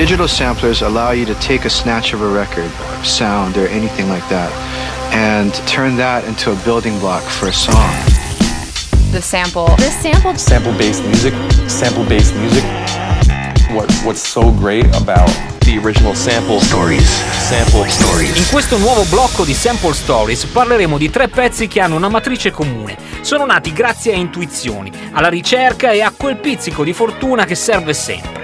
Digital samplers allow you to take a snatch of a record, sound, or anything like that, and turn that into a building block for a song. The sample. The sample. Sample-based music. Sample-based music. What, what's so great about the original sample stories. Sample stories. In questo nuovo blocco di Sample Stories parleremo di tre pezzi che hanno una matrice comune. Sono nati grazie a intuizioni, alla ricerca e a quel pizzico di fortuna che serve sempre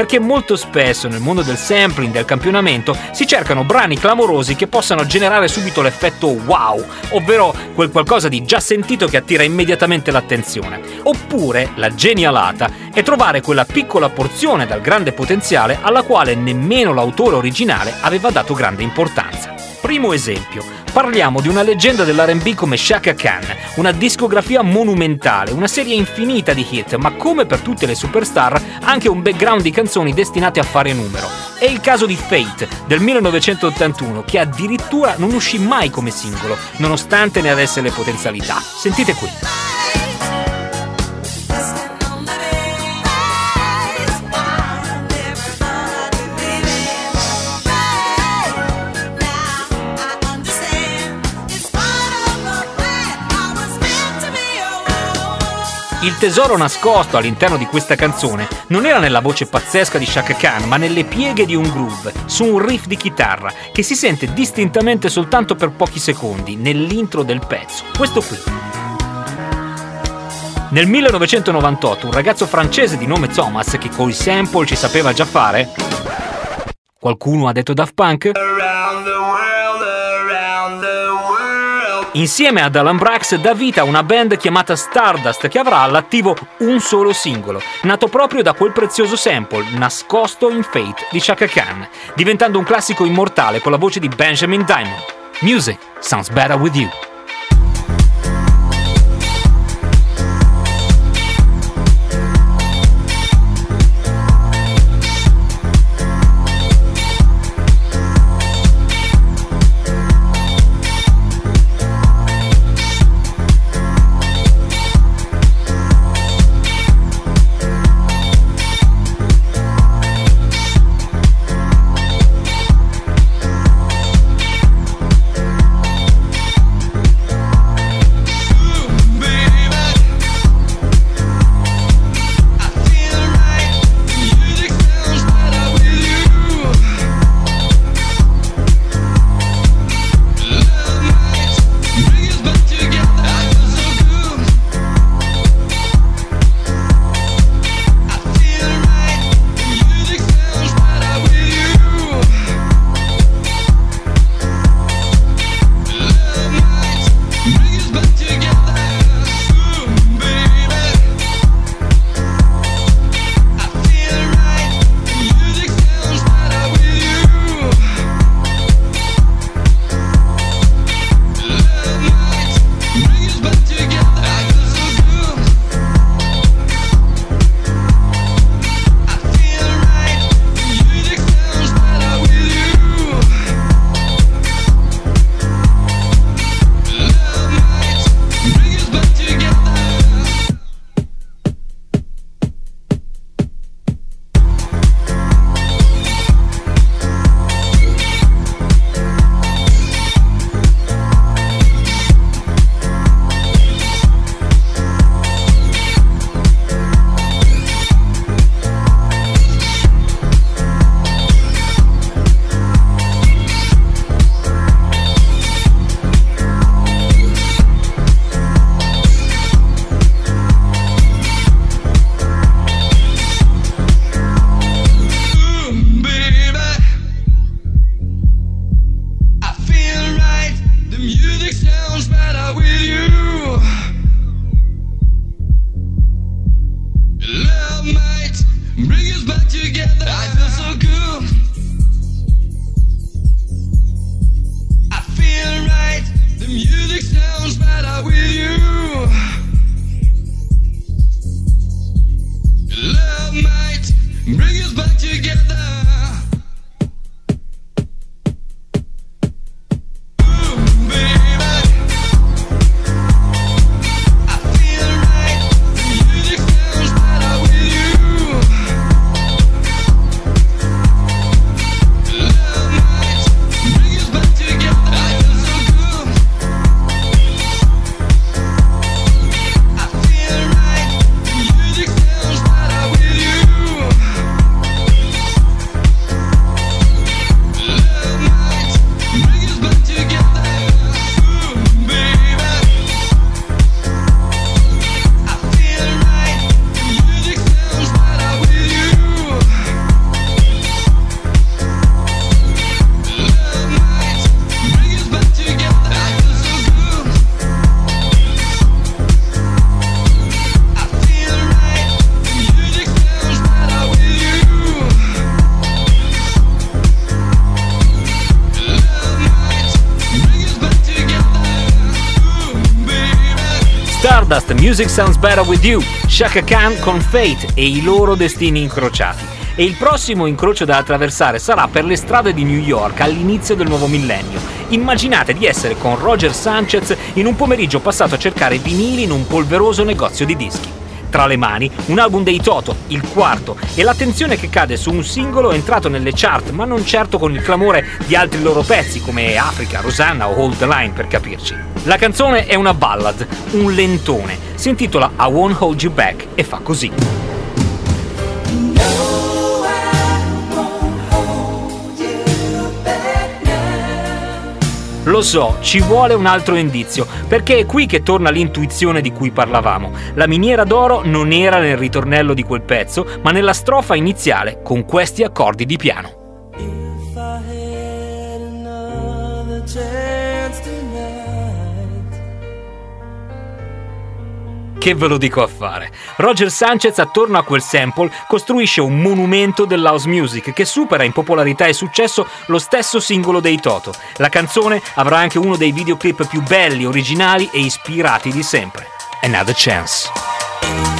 perché molto spesso nel mondo del sampling, del campionamento, si cercano brani clamorosi che possano generare subito l'effetto wow, ovvero quel qualcosa di già sentito che attira immediatamente l'attenzione. Oppure la genialata è trovare quella piccola porzione dal grande potenziale alla quale nemmeno l'autore originale aveva dato grande importanza. Primo esempio, parliamo di una leggenda dell'RB come Shaka Khan, una discografia monumentale, una serie infinita di hit, ma come per tutte le superstar, anche un background di canzoni destinate a fare numero. È il caso di Fate del 1981, che addirittura non uscì mai come singolo, nonostante ne avesse le potenzialità. Sentite qui. Il tesoro nascosto all'interno di questa canzone non era nella voce pazzesca di Shaka Khan, ma nelle pieghe di un groove, su un riff di chitarra, che si sente distintamente soltanto per pochi secondi, nell'intro del pezzo. Questo qui. Nel 1998 un ragazzo francese di nome Thomas, che coi sample ci sapeva già fare... Qualcuno ha detto Daft Punk? Insieme ad Alan Brax dà vita a una band chiamata Stardust che avrà all'attivo un solo singolo, nato proprio da quel prezioso sample nascosto in Fate di Chaka Khan, diventando un classico immortale con la voce di Benjamin Diamond. Music sounds better with you. might, bring us back together. I feel so good. Stardust Music Sounds Better With You, Shaka Khan con Fate e i loro destini incrociati. E il prossimo incrocio da attraversare sarà per le strade di New York all'inizio del nuovo millennio. Immaginate di essere con Roger Sanchez in un pomeriggio passato a cercare vinili in un polveroso negozio di dischi tra le mani un album dei Toto, il quarto, e l'attenzione che cade su un singolo entrato nelle chart, ma non certo con il clamore di altri loro pezzi come Africa, Rosanna o Hold the Line per capirci. La canzone è una ballad, un lentone, si intitola I Won't Hold You Back e fa così. Lo so, ci vuole un altro indizio, perché è qui che torna l'intuizione di cui parlavamo. La miniera d'oro non era nel ritornello di quel pezzo, ma nella strofa iniziale, con questi accordi di piano. Che ve lo dico a fare? Roger Sanchez attorno a quel sample costruisce un monumento dell'house music che supera in popolarità e successo lo stesso singolo dei Toto. La canzone avrà anche uno dei videoclip più belli, originali e ispirati di sempre. Another Chance.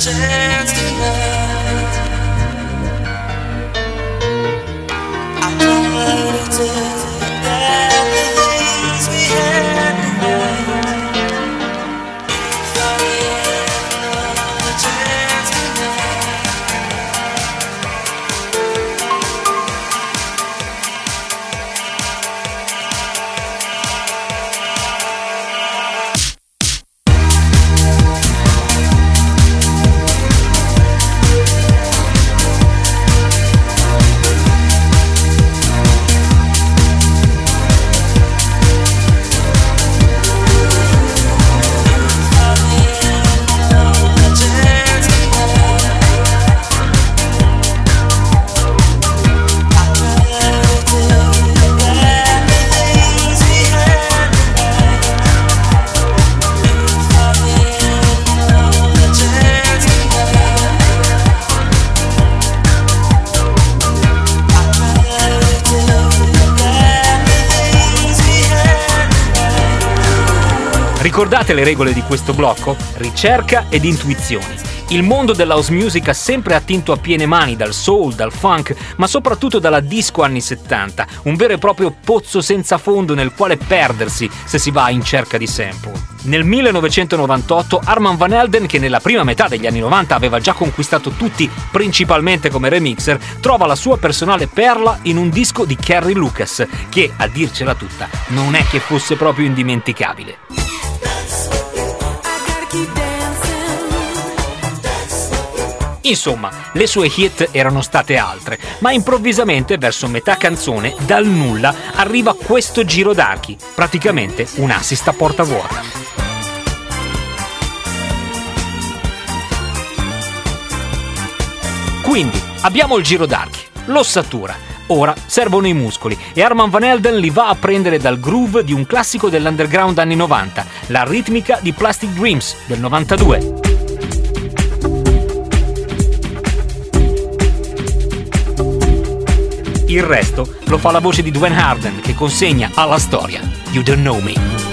change. Ricordate le regole di questo blocco? Ricerca ed intuizioni. Il mondo dell'house music ha sempre attinto a piene mani dal soul, dal funk, ma soprattutto dalla disco anni 70, un vero e proprio pozzo senza fondo nel quale perdersi se si va in cerca di sample. Nel 1998 Arman Van Helden, che nella prima metà degli anni 90 aveva già conquistato tutti, principalmente come remixer, trova la sua personale perla in un disco di Kerry Lucas, che, a dircela tutta, non è che fosse proprio indimenticabile. Insomma, le sue hit erano state altre, ma improvvisamente verso metà canzone, dal nulla, arriva questo giro d'archi, praticamente un assist a porta vuota. Quindi abbiamo il giro d'archi, l'ossatura. Ora servono i muscoli e Arman Van Elden li va a prendere dal groove di un classico dell'underground anni 90, la ritmica di Plastic Dreams del 92. Il resto lo fa la voce di Dwayne Harden che consegna alla storia You Don't Know Me.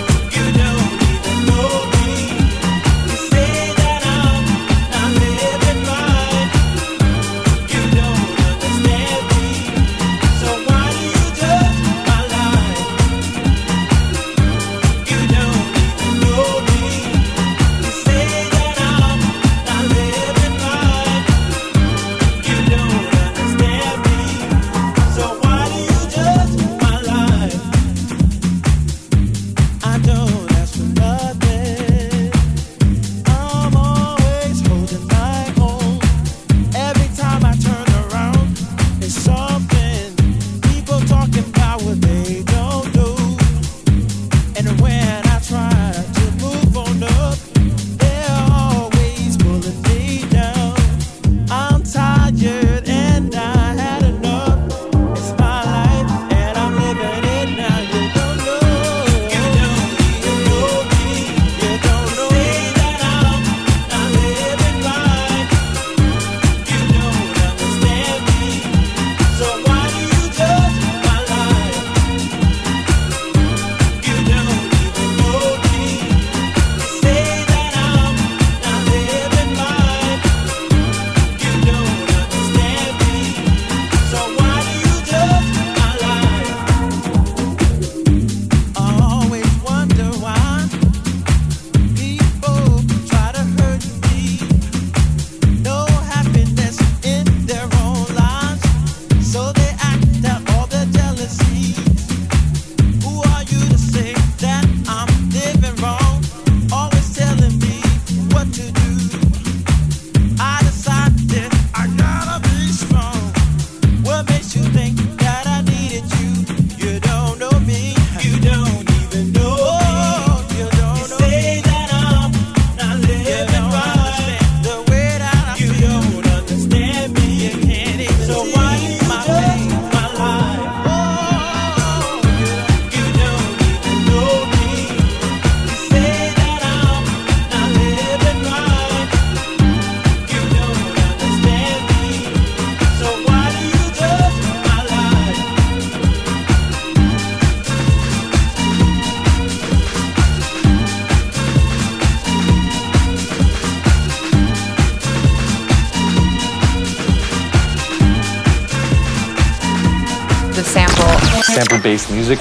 Sample-based music.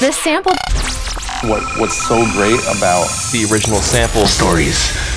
The sample. What What's so great about the original sample stories